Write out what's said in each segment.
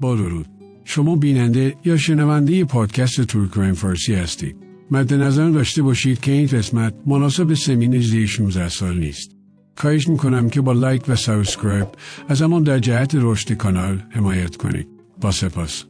با درود. شما بیننده یا شنونده پادکست True Crime فارسی هستید. مد نظر داشته باشید که این قسمت مناسب سمین زیر 16 سال نیست. خواهش می‌کنم که با لایک و subscribe ازمان در جهت رشد کانال حمایت کنید. با سپاس.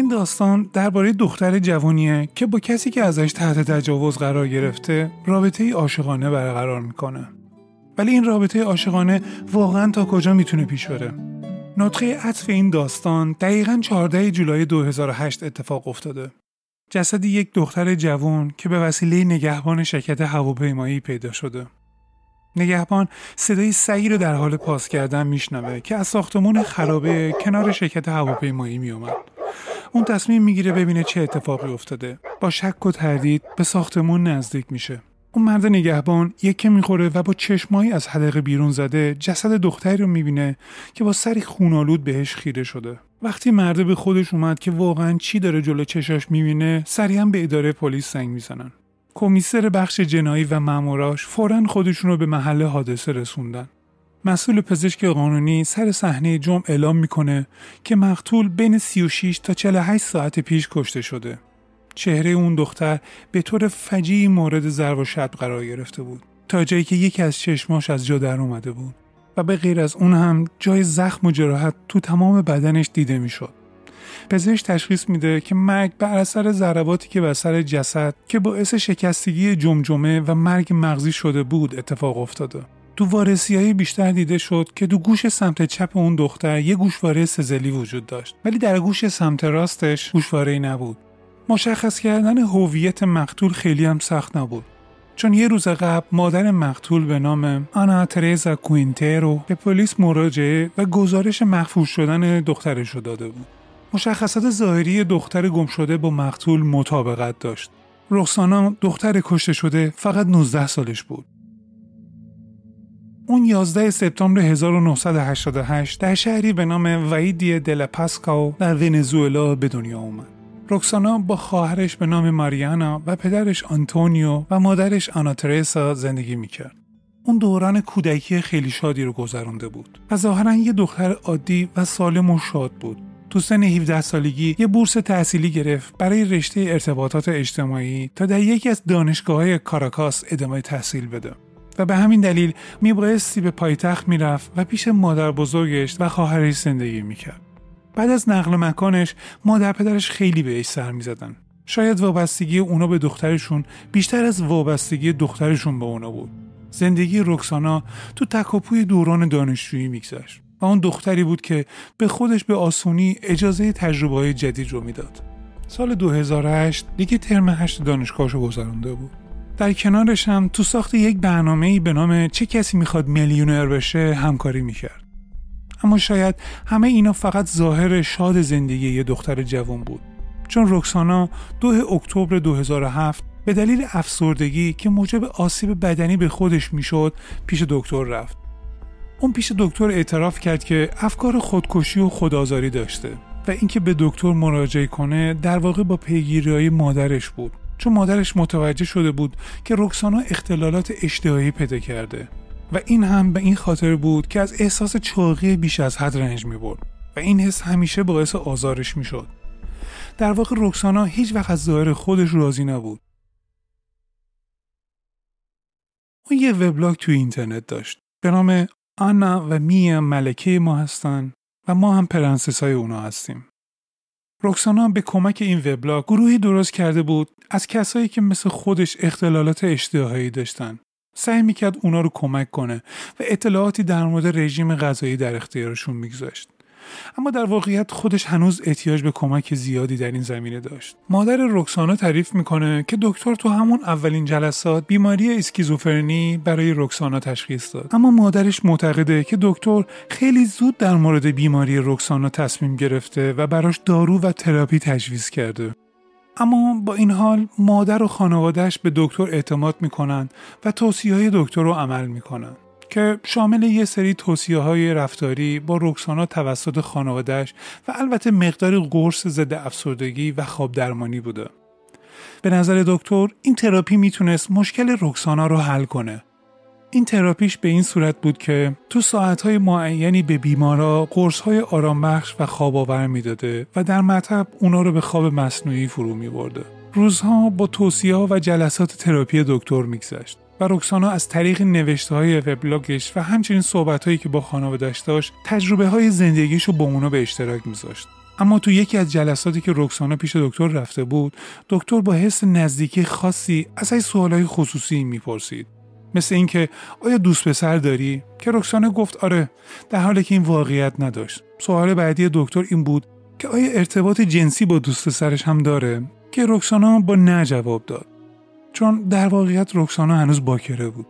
این داستان درباره دختر جوانیه که با کسی که ازش تحت تجاوز قرار گرفته رابطه عاشقانه برقرار می‌کنه. ولی این رابطه عاشقانه واقعا تا کجا می‌تونه پیش بره؟ نطقه عطف این داستان دقیقا 14 جولای 2008 اتفاق افتاده. جسد یک دختر جوان که به وسیله نگهبان شرکت هواپیمایی پیدا شده. نگهبان صدای سعی رو در حال پاس کردن میشنوه که از ساختمون خرابه کنار شرکت هواپیمایی میومد اون تصمیم می‌گیره ببینه چه اتفاقی افتاده. با شک و تردید به ساختمون نزدیک میشه. اون مرد نگهبان یکه می‌خوره و با چشمایی از حدقه بیرون زده جسد دختری رو می‌بینه که با سری خونالود بهش خیره شده. وقتی مرده به خودش اومد که واقعا چی داره جلو چشاش می‌بینه سریعا به اداره پلیس زنگ می‌زنن. کمیسر بخش جنایی و ماموراش فورا خودشون رو به محل حادثه رسوندن. مسئول پزشک قانونی سر صحنه جمع اعلام می‌کنه که مقتول بین 36 تا 48 ساعت پیش کشته شده. چهره اون دختر به طور فجیعی مورد ضرب و شتم قرار گرفته بود تا جایی که یکی از چشماش از جا در اومده بود و به غیر از اون هم جای زخم و جراحت تو تمام بدنش دیده می‌شد. پزشک تشخیص میده که مرگ بر اثر ضرباتی که بر سر جسد که باعث شکستگی جمجمه و مرگ مغزی شده بود اتفاق افتاده. تو وارسی های بیشتر دیده شد که دو گوش سمت چپ اون دختر یه گوشواره سزلی وجود داشت. ولی در گوش سمت راستش گوشواره نبود. مشخص کردن هویت مقتول خیلی هم سخت نبود. چون یه روز قبل مادر مقتول به نام آنا ترزا کوینترو به پلیس مراجعه و گزارش مفقود شدن دخترش رو داده بود. مشخصات ظاهری دختر گم شده با مقتول مطابقت داشت. رکسانا دختر کشته شده فقط 19 سالش بود. اون 11 سپتامبر 1988 در شهری به نام ویه د لا پاسکوا در ونزوئلا به دنیا اومد. رکسانا با خواهرش به نام ماریانا و پدرش آنتونیو و مادرش آنا ترسا زندگی می‌کرد. اون دوران کودکی خیلی شادی رو گذرانده بود و ظاهرا یه دختر عادی و سالم و شاد بود. تو سن 17 سالگی یه بورس تحصیلی گرفت برای رشته ارتباطات اجتماعی تا در یکی از دانشگاه کاراکاس ادامه تحصیل بده. و به همین دلیل میبایستی به پایتخت می‌رفت و پیش مادر بزرگش و خواهرش زندگی می‌کرد. بعد از نقل مکانش مادر پدرش خیلی بهش سر می‌زدن. شاید وابستگی اونا به دخترشون بیشتر از وابستگی دخترشون به اونا بود. زندگی رکسانا تو تکاپوی دوران دانشجویی میگذشت و اون دختری بود که به خودش به آسونی اجازه تجربه های جدید رو می‌داد. سال 2008 دیگه ترم هشت دانشگاهشو گذرانده بود. در کنارش هم تو ساخت یک برنامه به نام چه کسی می‌خواد میلیونر بشه همکاری می‌کرد. اما شاید همه اینا فقط ظاهر شاد زندگی یه دختر جوان بود. چون رکسانا دو اکتبر 2007 به دلیل افسردگی که موجب آسیب بدنی به خودش می‌شد پیش دکتر رفت. اون پیش دکتر اعتراف کرد که افکار خودکشی و خودآزاری داشته و اینکه به دکتر مراجعه کنه در واقع با پیگیری مادرش بود. چون مادرش متوجه شده بود که رکسانا اختلالات اشتهایی پیدا کرده و این هم به این خاطر بود که از احساس چاقی بیش از حد رنج می برد و این حس همیشه باعث آزارش می شد. در واقع رکسانا هیچ وقت از ظاهر خودش راضی نبود. اون یه وبلاگ توی اینترنت داشت به نام آنا و میا ملکه ما هستن و ما هم پرنسس های اونا هستیم. رکسانا به کمک این وبلاگ گروهی درست کرده بود از کسایی که مثل خودش اختلالات اشتهایی داشتن. سعی می‌کرد اونا رو کمک کنه و اطلاعاتی در مورد رژیم غذایی در اختیارشون میگذاشت. اما در واقعیت خودش هنوز احتیاج به کمک زیادی در این زمینه داشت. مادر رکسانا تعریف می‌کنه که دکتر تو همون اولین جلسات بیماری اسکیزوفرنی برای رکسانا تشخیص داد. اما مادرش معتقده که دکتر خیلی زود در مورد بیماری رکسانا تصمیم گرفته و براش دارو و تراپی تجویز کرده. اما با این حال مادر و خانوادهش به دکتر اعتماد می‌کنند و توصیه های دکتر رو عمل می‌کنند. که شامل یه سری توصیه های رفتاری با رکسانا توسط خانوادهش و البته مقدار قرص ضد افسردگی و خواب درمانی بوده. به نظر دکتر این تراپی می‌تونست مشکل رکسانا رو حل کنه. این تراپیش به این صورت بود که تو ساعتهای معینی به بیمارا قرصهای آرامبخش و خواب آور می‌داده و در مطب اونا رو به خواب مصنوعی فرو می برده. روزها با توصیه و جلسات تراپی دکتر میگذشت. و رکسانا از طریق نوشته های وبلاگش و همچنین صحبت هایی که با خانوادش داشت تجربه های زندگیش رو با اونا به اشتراک میذاشت. اما تو یکی از جلساتی که رکسانا پیش دکتر رفته بود دکتر با حس نزدیکی خاصی از این سوالهای خصوصی می‌پرسید. مثل اینکه آیا دوست پسر داری؟ که رکسانا گفت آره در حالی که این واقعیت نداشت. سوال بعدی دکتر این بود که آیا ارتباط جنسی با دوست پسرش هم داره؟ که رکسانا با نه جواب داد. چون در واقعیت رکسانا هنوز باکره بود.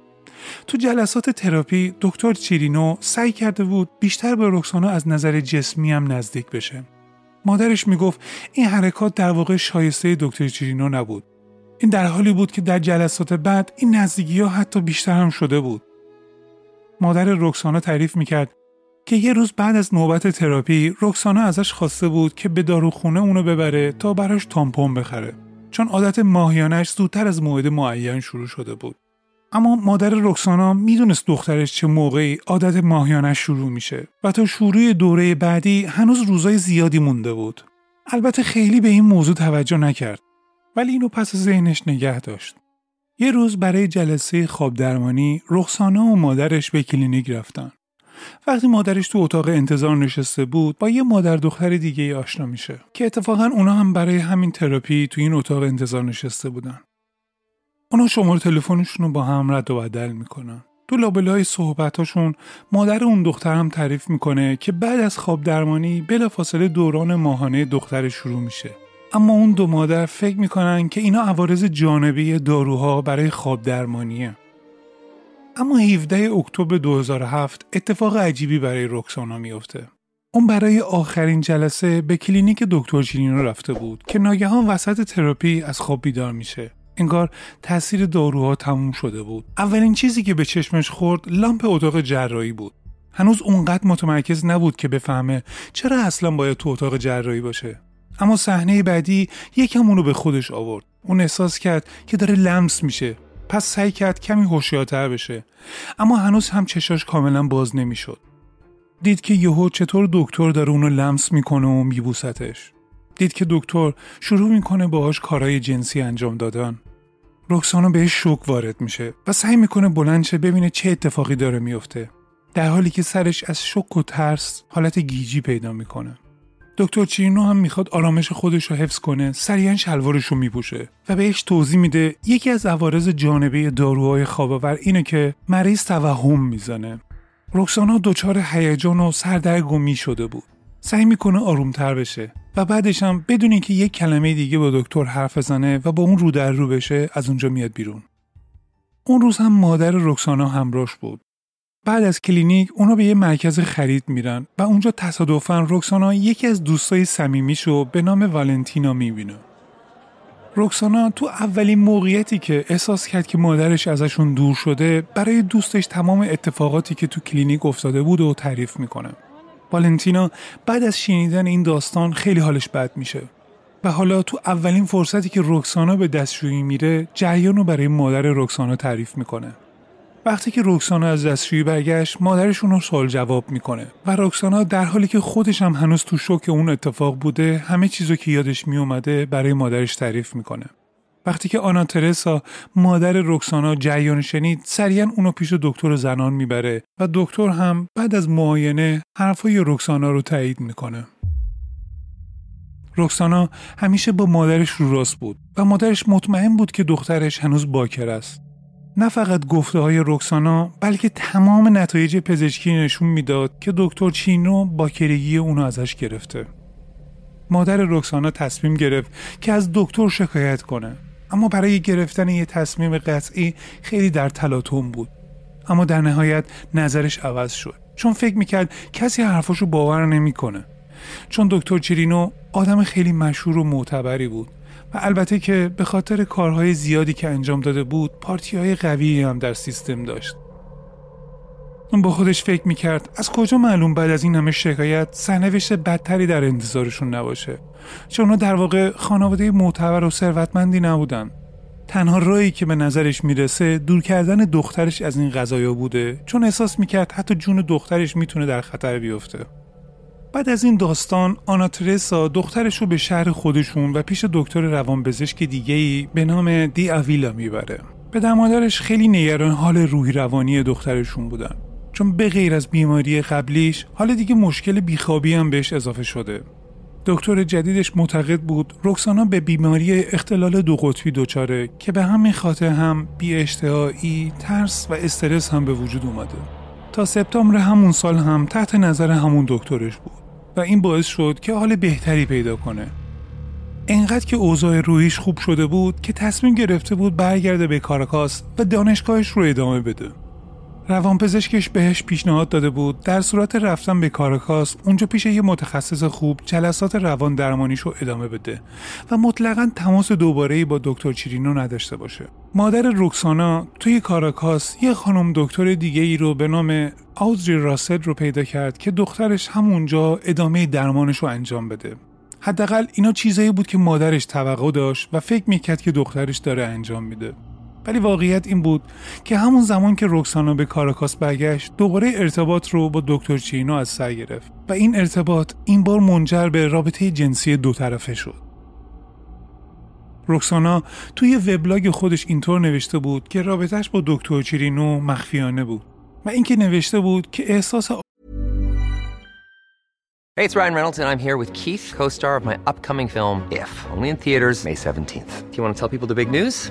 تو جلسات تراپی دکتر چیرینو سعی کرده بود بیشتر به رکسانا از نظر جسمی هم نزدیک بشه. مادرش می‌گفت این حرکات در واقع شایسته دکتر چیرینو نبود. این در حالی بود که در جلسات بعد این نزدیکی ها حتی بیشتر هم شده بود. مادر رکسانا تعریف می‌کرد که یه روز بعد از نوبت تراپی رکسانا ازش خواسته بود که به داروخونه اونو ببره تا براش تامپون بخره. چون عادت ماهیانش زودتر از موعد معین شروع شده بود. اما مادر رکسانا می‌دونست دخترش چه موقعی عادت ماهیانش شروع میشه و تا شروع دوره بعدی هنوز روزای زیادی مونده بود. البته خیلی به این موضوع توجه نکرد ولی اینو پس ذهنش نگه داشت. یه روز برای جلسه خواب درمانی رکسانا و مادرش به کلینیک رفتن. وقتی مادرش تو اتاق انتظار نشسته بود با یه مادر دختر دیگه آشنا میشه که اتفاقا اونا هم برای همین تراپی تو این اتاق انتظار نشسته بودن. اونا شماره تلفنشون رو با هم رد و بدل می‌کنن. تو لابلای صحبتاشون مادر اون دختر هم تعریف می‌کنه که بعد از خواب درمانی بلافاصله دوران ماهانه دختر شروع میشه. اما اون دو مادر فکر می‌کنن که اینا عوارض جانبی داروها برای خواب درمانیه. اما 17 اکتبر 2007 اتفاق عجیبی برای رکسانا میافته. اون برای آخرین جلسه به کلینیک دکتر چیرینوس رفته بود که ناگهان وسط تراپی از خواب بیدار میشه. انگار تاثیر داروها تموم شده بود. اولین چیزی که به چشمش خورد لامپ اتاق جراحی بود. هنوز اونقدر متمرکز نبود که بفهمه چرا اصلا باید تو اتاق جراحی باشه. اما صحنه بعدی یکم اونو به خودش آورد. اون احساس کرد که داره لمس میشه پس سعی کرد کمی هوشیارتر بشه. اما هنوز هم چشاش کاملا باز نمی‌شد. دید که یهو چطور دکتر داره اونو لمس می‌کنه و میبوستش. دید که دکتر شروع می‌کنه باهاش کارهای جنسی انجام دادن. رکسانا بهش شوک وارد میشه و سعی می‌کنه بلند شه ببینه چه اتفاقی داره میفته در حالی که سرش از شک و ترس حالت گیجی پیدا می‌کنه. دکتر چینو هم می‌خواد آرامش خودش رو حفظ کنه. سریعا شلوارش رو میپوشه و بهش توضیح میده یکی از عوارض جانبه داروهای خوابآور اینه که مریض توهم می‌زنه. رکسانا دچار هیجان و سردرگمی شده بود. سعی می‌کنه آرومتر بشه و بعدش هم بدون اینکه یک کلمه دیگه با دکتر حرف بزنه و با اون رو در رو بشه از اونجا میاد بیرون. اون روز هم مادر رکسانا همراش بود. بعد از کلینیک اونا به یه مرکز خرید میرن و اونجا تصادفا رکسانا یکی از دوستای صمیمیشو به نام والنتینا می‌بینه. رکسانا تو اولین موقعیتی که احساس کرد که مادرش ازشون دور شده برای دوستش تمام اتفاقاتی که تو کلینیک افتاده بود و تعریف می‌کنه. والنتینا بعد از شنیدن این داستان خیلی حالش بد میشه و حالا تو اولین فرصتی که رکسانا به دستشویی میره جریان رو برای مادر رکسانا تعریف می‌کنه. وقتی که رکسانا از دستشویی برگشت مادرشون رو سوال جواب می‌کنه و رکسانا در حالی که خودش هم هنوز تو شوک اون اتفاق بوده همه چیزو که یادش میومده برای مادرش تعریف می‌کنه. وقتی که آنا ترسا مادر رکسانا جریان شنید سریعا اونو پیش دکتر زنان می‌بره و دکتر هم بعد از معاینه حرفای رکسانا رو تایید می‌کنه. رکسانا همیشه با مادرش رو راست بود و مادرش مطمئن بود که دخترش هنوز باکر است. نه فقط گفته های رکسانا بلکه تمام نتایج پزشکی نشون می‌داد که دکتر چینو باکرگی اونو ازش گرفته. مادر رکسانا تصمیم گرفت که از دکتر شکایت کنه. اما برای گرفتن یه تصمیم قطعی خیلی در تلاطم بود. اما در نهایت نظرش عوض شد. چون فکر می‌کرد کسی حرفاشو باور نمی‌کنه. چون دکتر چیرینو آدم خیلی مشهور و معتبری بود. و البته که به خاطر کارهای زیادی که انجام داده بود پارتی های قوی هم در سیستم داشت. اون با خودش فکر می‌کرد از کجا معلوم بعد از این همه شکایت سرنوشت بدتری در انتظارشون نباشه؟ چون در واقع خانواده معتبر و ثروتمندی نبودن. تنها رایی که به نظرش می‌رسه دور کردن دخترش از این قضایا بوده چون احساس می‌کرد حتی جون دخترش می‌تونه در خطر بیفته. بعد از این داستان آنا ترسا دخترش رو به شهر خودشون و پیش دکتر روانپزشک دیگه ای به نام دی اویلا می‌بره. به مادرش خیلی نگران حال روحی روانی دخترشون بودن چون به غیر از بیماری قبلیش حال دیگه مشکل بیخوابی هم بهش اضافه شده. دکتر جدیدش معتقد بود رکسانا به بیماری اختلال دو قطبی دچاره که به همین خاطر هم بی ترس و استرس هم به وجود اومده. تا سپتامبر همون سال هم تحت نظر همون دکترش بود و این باعث شد که حال بهتری پیدا کنه. انقدر که اوضاع رویش خوب شده بود که تصمیم گرفته بود برگرده به کاراکاس و دانشگاهش رو ادامه بده. روانپزشکش بهش پیشنهاد داده بود. در صورت رفتن به کاراکاس اونجا پیش یه متخصص خوب جلسات روان درمانیش رو ادامه بده و مطلقا تماس دوباره با دکتر چیرینو نداشته باشه. مادر روکسانا توی کاراکاس یه خانم دکتر دیگه ای رو به نام آوزری راسد رو پیدا کرد که دخترش همونجا ادامه درمانش رو انجام بده. حداقل اینا چیزایی بود که مادرش توقع داشت و فکر می‌کرد که دخترش داره انجام میده. ولی واقعیت این بود که همون زمان که روکسانا به کاراکاس برگشت دوباره ارتباط رو با دکتر چینو از سر گرفت و این ارتباط این بار منجر به رابطه جنسی دو طرفه شد روکسانا توی وبلاگ خودش اینطور نوشته بود که رابطهش با دکتر چیرینو مخفیانه بود و اینکه نوشته بود که احساس Hey, it's Ryan Reynolds and I'm here with Keith, co-star of my upcoming film If, only in theaters May 17th. Do you want to tell people the big news?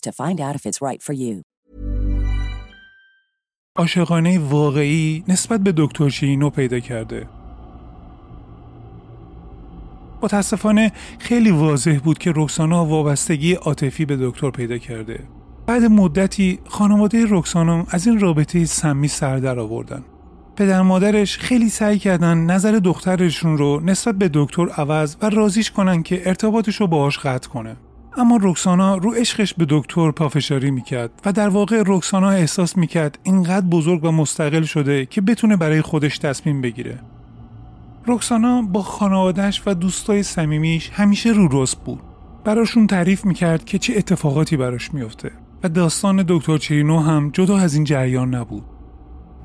to find out if it's right for you. عاشقانه واقعی نسبت به دکتر شیرینو پیدا کرده. متاسفانه خیلی واضح بود که رکسانا وابستگی عاطفی به دکتر پیدا کرده. بعد مدتی خانواده رکسانا از این رابطه سمی سر در آوردن. پدر مادرش خیلی سعی کردن نظر دخترشون رو نسبت به دکتر عوض و رازیش کنن که ارتباطش رو باهاش قطع کنه. اما رکسانا رو عشقش به دکتر پافشاری می‌کرد و در واقع رکسانا احساس می‌کرد اینقدر بزرگ و مستقل شده که بتونه برای خودش تصمیم بگیره. رکسانا با خانوادهش و دوستای صمیمیش همیشه رو راست بود. براشون تعریف می‌کرد که چه اتفاقاتی براش میفته و داستان دکتر چرینو هم جدا از این جریان نبود.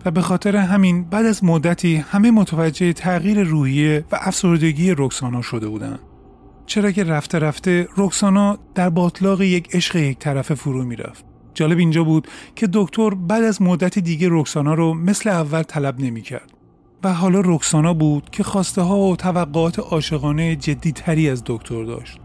و به خاطر همین بعد از مدتی همه متوجه تغییر روحیه و افسردگی رکسانا شده بودند. چرا که رفته رفته رکسانا در باطلاق یک عشق یک طرفه فرو می‌رفت. جالب اینجا بود که دکتر بعد از مدت دیگه رکسانا رو مثل اول طلب نمی‌کرد. و حالا رکسانا بود که خواسته ها و توقعات عاشقانه جدی تری از دکتر داشت.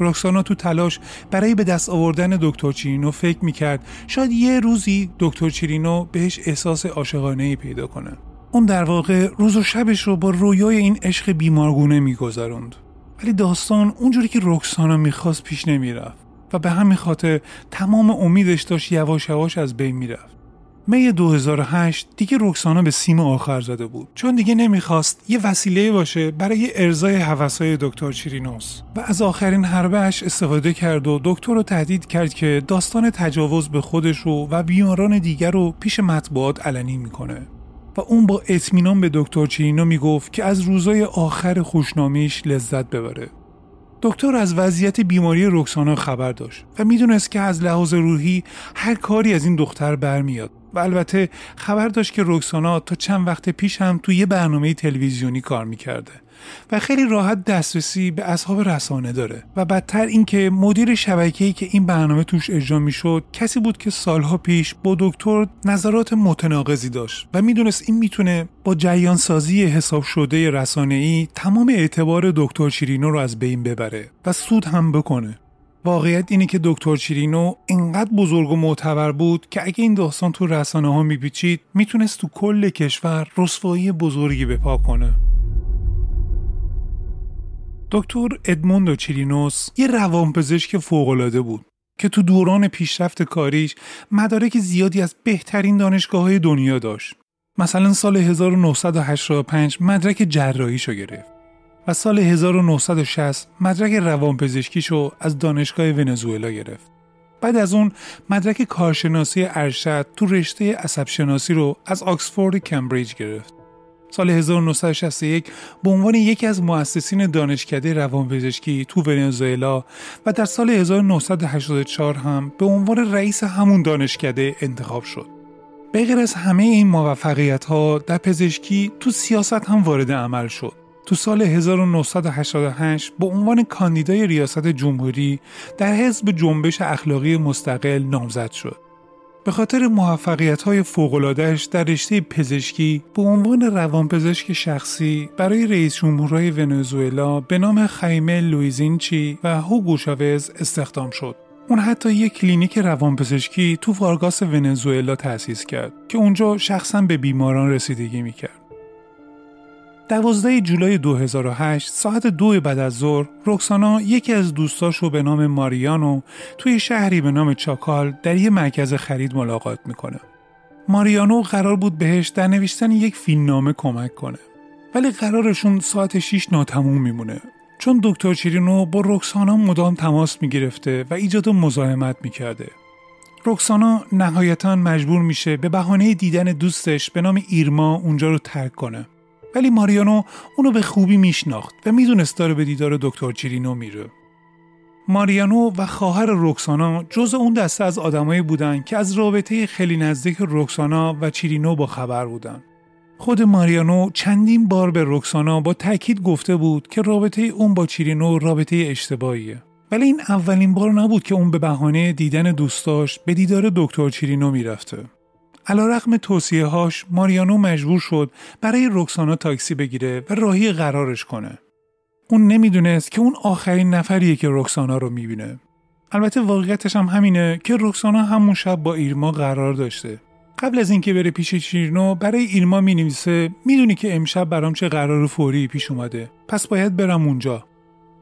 رکسانا تو تلاش برای به دست آوردن دکتر چیرینو فکر می‌کرد شاید یه روزی دکتر چیرینو بهش احساس عاشقانه ای پیدا کنه. اون در واقع روز و شبش رو با رویای این عشق بیمارگونه میگذروند. ولی داستان اونجوری که رکسانا می‌خواست پیش نمی‌رفت و به همین خاطر تمام امیدش داشت یواش یواش از بین می‌رفت. می 2008 دیگه رکسانا به سیم آخر زده بود. چون دیگه نمی‌خواست یه وسیله باشه برای ارزای هوسای دکتر چیرینوس. و از آخرین حربهش استفاده کرد و دکتر رو تهدید کرد که داستان تجاوز به خودش رو و بیماران دیگر رو پیش مطبوعات علنی می‌کنه. و اون با اطمینان به دکتر چیرینو می‌گفت که از روزای آخر خوشنامیش لذت ببره. دکتر از وضعیت بیماری رکسانا خبر داشت و می‌دونست که از لحاظ روحی هر کاری از این دختر برمیاد و البته خبر داشت که رکسانا تا چند وقت پیش هم توی یه برنامه تلویزیونی کار می‌کرده. و خیلی راحت دسترسی به اصحاب رسانه داره. و بدتر اینکه مدیر شبکه‌ای که این برنامه توش اجرا می‌شد کسی بود که سالها پیش با دکتر نظرات متناقضی داشت و می‌دونست این می‌تونه با جریان سازی حساب شده رسانه‌ای تمام اعتبار دکتر شیرینو رو از بین ببره و سود هم بکنه. واقعیت اینه که دکتر چیرینو اینقدر بزرگ و معتبر بود که اگه این داستان تو رسانه ها میپیچید می‌تونست تو کل کشور رسوایی بزرگی به پا کنه. دکتر ادموندو چیرینوس یه روانپزشک فوقالعاده بود که تو دوران پیشرفت کاریش مدارک زیادی از بهترین دانشگاه های دنیا داشت. مثلا سال 1985 مدرک جراحیشو گرفت. و سال 1960 مدرک روانپزشکیشو از دانشگاه ونزوئلا گرفت. بعد از اون مدرک کارشناسی ارشد تو رشته عصب شناسی رو از آکسفورد کمبریج گرفت. سال 1961 به عنوان یکی از مؤسسین دانشکده روانپزشکی تو ونزوئلا و در سال 1984 هم به عنوان رئیس همون دانشکده انتخاب شد. به از همه این موفقیت ها در پزشکی تو سیاست هم وارد عمل شد. تو سال 1988 به عنوان کاندیدای ریاست جمهوری در حزب جنبش اخلاقی مستقل نامزد شد. به خاطر موفقیت های فوقلادهش در رشته پزشکی به عنوان روانپزشک شخصی برای رئیس جمهورهای ونزوئلا به نام خایمه لوسینچی و هوگو چاوز استخدام شد. اون حتی یک کلینیک روانپزشکی تو وارگاس ونزوئلا تأسیس کرد که اونجا شخصا به بیماران رسیدگی می‌کرد. دوازده جولای 2008 ساعت دو بعد از ظهر رکسانا یکی از دوستاشو به نام ماریانو توی شهری به نام چاکال در یه مرکز خرید ملاقات می‌کنه. ماریانو قرار بود بهش در نوشتن یک فیلمنامه کمک کنه. ولی قرارشون ساعت 6 ناتموم میمونه چون دکتر چیرینو با رکسانا مدام تماس می‌گرفته و ایجاد مزاحمت می‌کرده. رکسانا نهایتا مجبور میشه به بهانه دیدن دوستش به نام ایرما اونجا رو ترک کنه. ولی ماریانو اونو به خوبی میشناخت و می‌دونست داره به دیدار دکتر چیرینو میره. ماریانو و خواهر رکسانا جز اون دسته از آدمایی بودن که از رابطه خیلی نزدیک رکسانا و چیرینو با خبر بودن. خود ماریانو چندین بار به رکسانا با تاکید گفته بود که رابطه اون با چیرینو رابطه اشتباهیه. ولی این اولین بار نبود که اون به بهانه دیدن دوستاش به دیدار دکتر چیرینو می‌رفته. علا رقم توصیه هاش ماریانو مجبور شد برای رکسانا تاکسی بگیره و راهی قرارش کنه. اون نمی‌دونست که اون آخرین نفریه که رکسانا رو می‌بینه. البته واقعیتش هم همینه که رکسانا همون شب با ایرما قرار داشته. قبل از اینکه بره پیش چیرنو برای ایرما می نویسه می‌دونی که امشب برام چه قرار فوری پیش اومده پس باید برم اونجا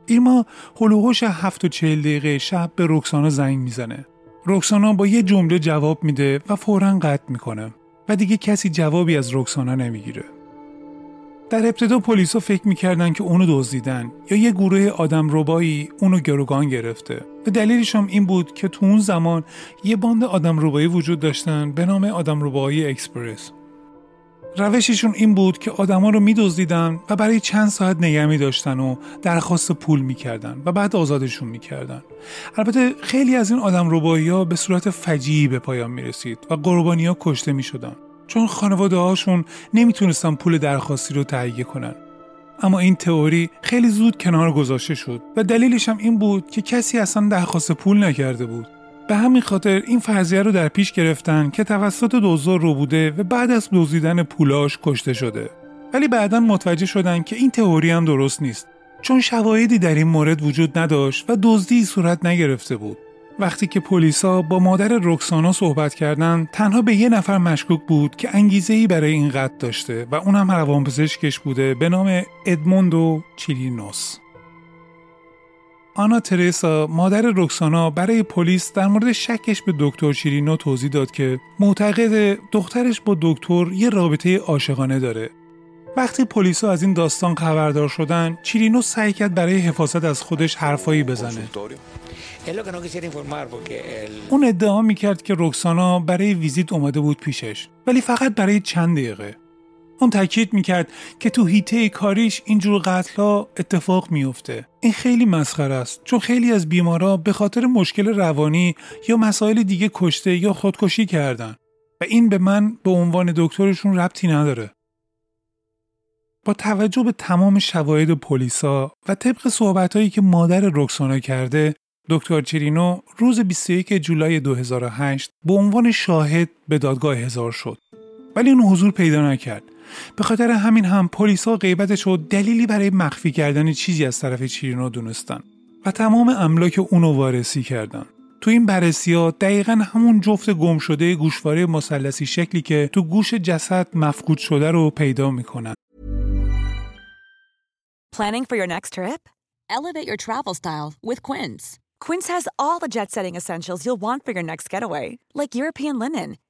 ایرما هلوهوش هفت و چهل دقیقه شب به رکسانا زنگ می‌زنه. رکسانا با یه جمله جواب میده و فورا قطع می‌کنه و دیگه کسی جوابی از رکسانا نمی‌گیره. در ابتدا پلیسا فکر می‌کردن که اونو دزدیدن یا یه گروه آدم ربایی اونو گروگان گرفته و دلیلش هم این بود که تو اون زمان یه باند آدم ربایی وجود داشتن به نام آدم ربایی اکسپرس روششون این بود که آدما رو میدزدیدن و برای چند ساعت نگه می داشتن و درخواست پول می‌کردن و بعد آزادشون می‌کردن البته خیلی از این آدم ربایی ها به صورت فجیعی به پایان می رسید و قربانی ها کشته می شدن. چون خانواده هاشون نمی‌تونستن پول درخواستی رو تهیه کنن. اما این تئوری خیلی زود کنار گذاشته شد و دلیلش هم این بود که کسی اصلا درخواست پول نکرده بود. به همین خاطر این فرضیه رو در پیش گرفتن که توسط دزدار رو بوده و بعد از دزدیدن پولاش کشته شده. ولی بعدا متوجه شدن که این تئوری هم درست نیست چون شواهدی در این مورد وجود نداشت و دزدی صورت نگرفته بود. وقتی که پلیسا با مادر رکسانا صحبت کردند تنها به یه نفر مشکوک بود که انگیزه ای برای این قتل داشته و اونم روانپزشکش بوده به نام ادموندو چیلینوس آنا ترسا مادر رکسانا برای پلیس در مورد شکش به دکتر چیرینو توضیح داد که معتقد دخترش با دکتر یه رابطه عاشقانه داره. وقتی پلیسا از این داستان خبردار شدن چیرینو سعی کرد برای حفاظت از خودش حرفایی بزنه. اون ادعا می‌کرد که رکسانا برای ویزیت اومده بود پیشش ولی فقط برای چند دقیقه. اون تاکید می‌کرد که تو هیته کاریش اینجور قتلها اتفاق میفته این خیلی مسخره است چون خیلی از بیمارا به خاطر مشکل روانی یا مسائل دیگه کشته یا خودکشی کردن. و این به من به عنوان دکترشون ربطی نداره. با توجه به تمام شواهد پلیسا و طبق صحبتهایی که مادر رکسانا کرده دکتر چیرینو روز 21 جولای 2008 به عنوان شاهد به دادگاه هزار شد. ولی اون حضور پیدا نکرد. به خاطر همین هم پلیسا غیبتش رو دلیلی برای مخفی کردن چیزی از طرف چیرینو دونستن و تمام املاک اونو وارسی کردن تو این بررسی ها دقیقا همون جفت گم شده گوشواره مثلثی شکلی که تو گوش جسد مفقود شده رو پیدا می‌کنن Planning for your next trip? Elevate your travel style with Quince. Quince has all the jet setting essentials you'll want for your next getaway, like European linen,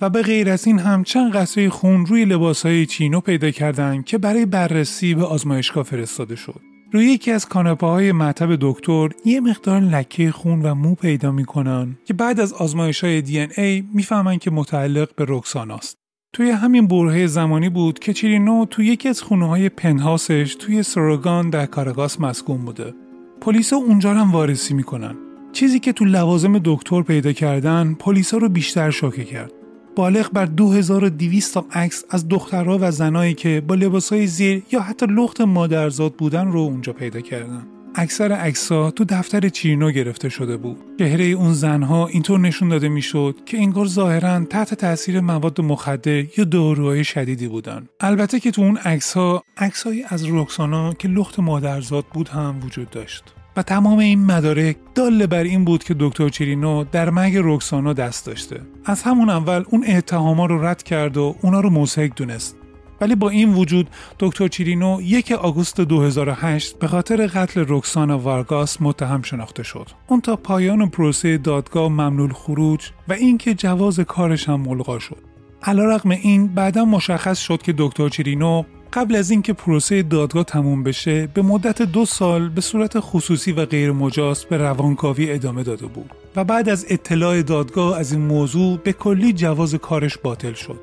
و به غیر از این هم چند قطره خون روی لباسهای چینو پیدا کردند که برای بررسی به آزمایشگاه فرستاده شد. روی یکی از کاناپه های معتب دکتر یه مقدار لکه خون و مو پیدا می‌کنن که بعد از آزمایش های دی ای می‌فهمن که متعلق به رکساناست. توی همین برهه زمانی بود که چیرینو توی یکی از خونه های پنهاسش توی سروگان در کاراگاس مسکون بوده. پلیس اونجا هم وارسی می‌کنن. چیزی که تو لوازم دکتر پیدا کردن پلیسا رو بیشتر شوکه کرد. بالغ بر 2200 تا عکس از دخترها و زنایی که با لباسهای زیر یا حتی لخت مادرزاد بودن رو اونجا پیدا کردن. اکثر عکس‌ها تو دفتر چیرینو گرفته شده بود. چهره اون زنها اینطور نشون داده می‌شد که انگار ظاهرا تحت تاثیر مواد مخدر یا داروهای شدیدی بودن. البته که تو اون عکس‌ها عکسهایی از رکسانا که لخت مادرزاد بود هم وجود داشت. و تمام این مدارک داله بر این بود که دکتر چیرینو در مرگ رکسانا دست داشته از همون اول اون اتهاما رو رد کرد و اونا رو موسیق دونست ولی با این وجود دکتر چیرینو یک آگوست 2008 به خاطر قتل رکسانا وارگاس متهم شناخته شد. اون تا پایان پروسه دادگاه ممنول خروج و اینکه جواز کارش هم ملغا شد. علیرغم این بعدا مشخص شد که دکتر چیرینو قبل از اینکه پروسه دادگاه تموم بشه به مدت دو سال به صورت خصوصی و غیر مجاز به روانکاوی ادامه داده بود و بعد از اطلاع دادگاه از این موضوع به کلی جواز کارش باطل شد.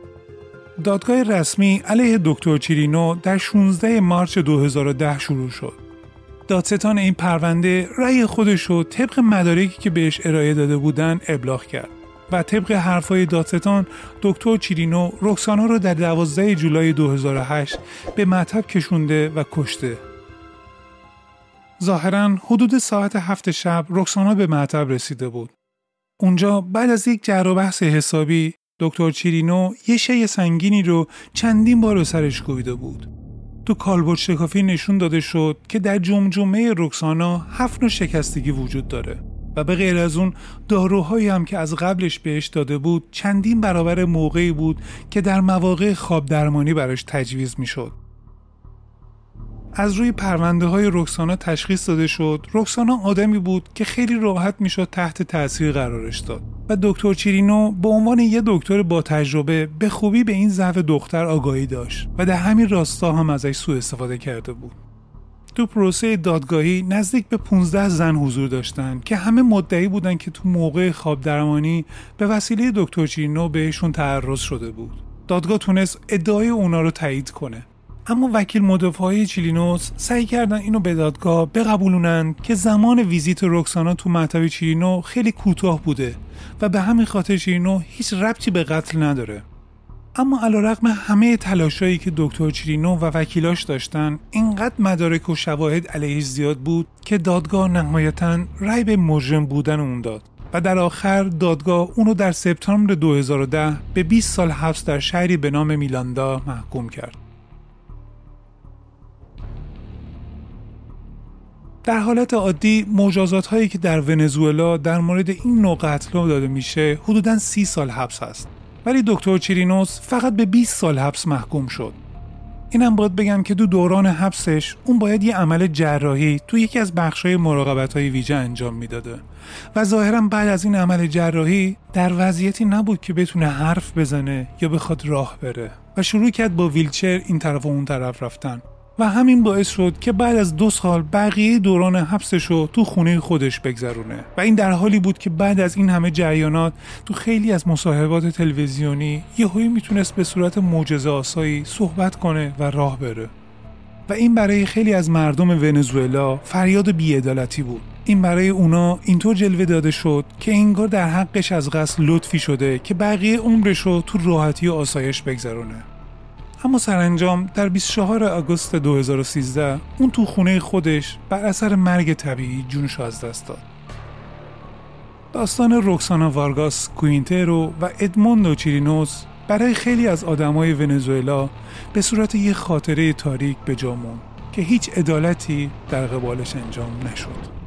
دادگاه رسمی علیه دکتر چیرینو در 16 مارچ 2010 شروع شد. دادستان این پرونده رأی خودش رو طبق مدارکی که بهش ارائه داده بودن ابلاغ کرد. و طبق حرفای دادستان دکتر چیرینو رکسانا رو در 12 جولای 2008 به مطب کشونده و کشته. ظاهرا حدود ساعت هفت شب رکسانا به معتب رسیده بود. اونجا بعد از یک جر بحث حسابی دکتر چیرینو یه شی سنگینی رو چندین بار سرش کوبیده بود. تو کالبد شکافی نشون داده شد که در جمجمه رکسانا هفت نوع شکستگی وجود داره و به غیر از اون داروهایی هم که از قبلش بهش داده بود چندین برابر موقعی بود که در مواقع خواب درمانی براش تجویز می‌شد. از روی پرونده های رکسانا تشخیص داده شد رکسانا آدمی بود که خیلی راحت می‌شد تحت تاثیر قرارش داد و دکتر چیرینو به عنوان یه دکتر با تجربه به خوبی به این ضعف دختر آگاهی داشت و در همین راستا هم ازش سوء استفاده کرده بود تو پروسه دادگاهی نزدیک به 15 زن حضور داشتند که همه مدعی بودند که تو موقع خواب درمانی به وسیله دکتر چیرینو بهشون تعرض شده بود. دادگاه تونست ادعای اونا رو تایید کنه. اما وکیل مدافعای چیلینوس سعی کردن اینو به دادگاه بقبولونند که زمان ویزیت رکسانا تو مطب چیلینو خیلی کوتاه بوده و به همین خاطر چیلینو هیچ ربطی به قتل نداره. اما علیرغم همه تلاشایی که دکتر چیرینو و وکیلاش داشتن اینقدر مدارک و شواهد علیهش زیاد بود که دادگاه نهایتا رأی به مجرم بودن اون داد. و در آخر دادگاه اونو در سپتامبر 2010 به 20 سال حبس در شهری به نام میلاندا محکوم کرد. در حالت عادی مجازات هایی که در ونزوئلا در مورد این نوع قتل داده میشه حدودا سی سال حبس هست. ولی دکتر چیرینوس فقط به 20 سال حبس محکوم شد. اینم باید بگم که دو دوران حبسش اون باید یه عمل جراحی تو یکی از بخشای مراقبت های ویژه انجام می‌داده. و ظاهرا بعد از این عمل جراحی در وضعیتی نبود که بتونه حرف بزنه یا بخواد راه بره. و شروع کرد با ویلچر این طرف و اون طرف رفتن. و همین باعث شد که بعد از دو سال بقیه دوران حبسش رو تو خونه خودش بگذرونه. و این در حالی بود که بعد از این همه جریانات تو خیلی از مصاحبات تلویزیونی یهویی می‌تونست به صورت معجزه آسایی صحبت کنه و راه بره. و این برای خیلی از مردم ونزوئلا فریاد بیعدالتی بود. این برای اونا اینطور جلوه داده شد که انگار در حقش از قصد لطفی شده که بقیه عمرش رو تو راحتی و آسایش بگذرونه. اما سرانجام در 24 آگوست 2013 اون تو خونه خودش بر اثر مرگ طبیعی جونشو از دست داد. داستان رکسانا وارگاس کوینترو و ادموندو چیرینوس برای خیلی از آدمای ونزوئلا به صورت یک خاطره تاریک به جا موند که هیچ عدالتی در قبالش انجام نشد.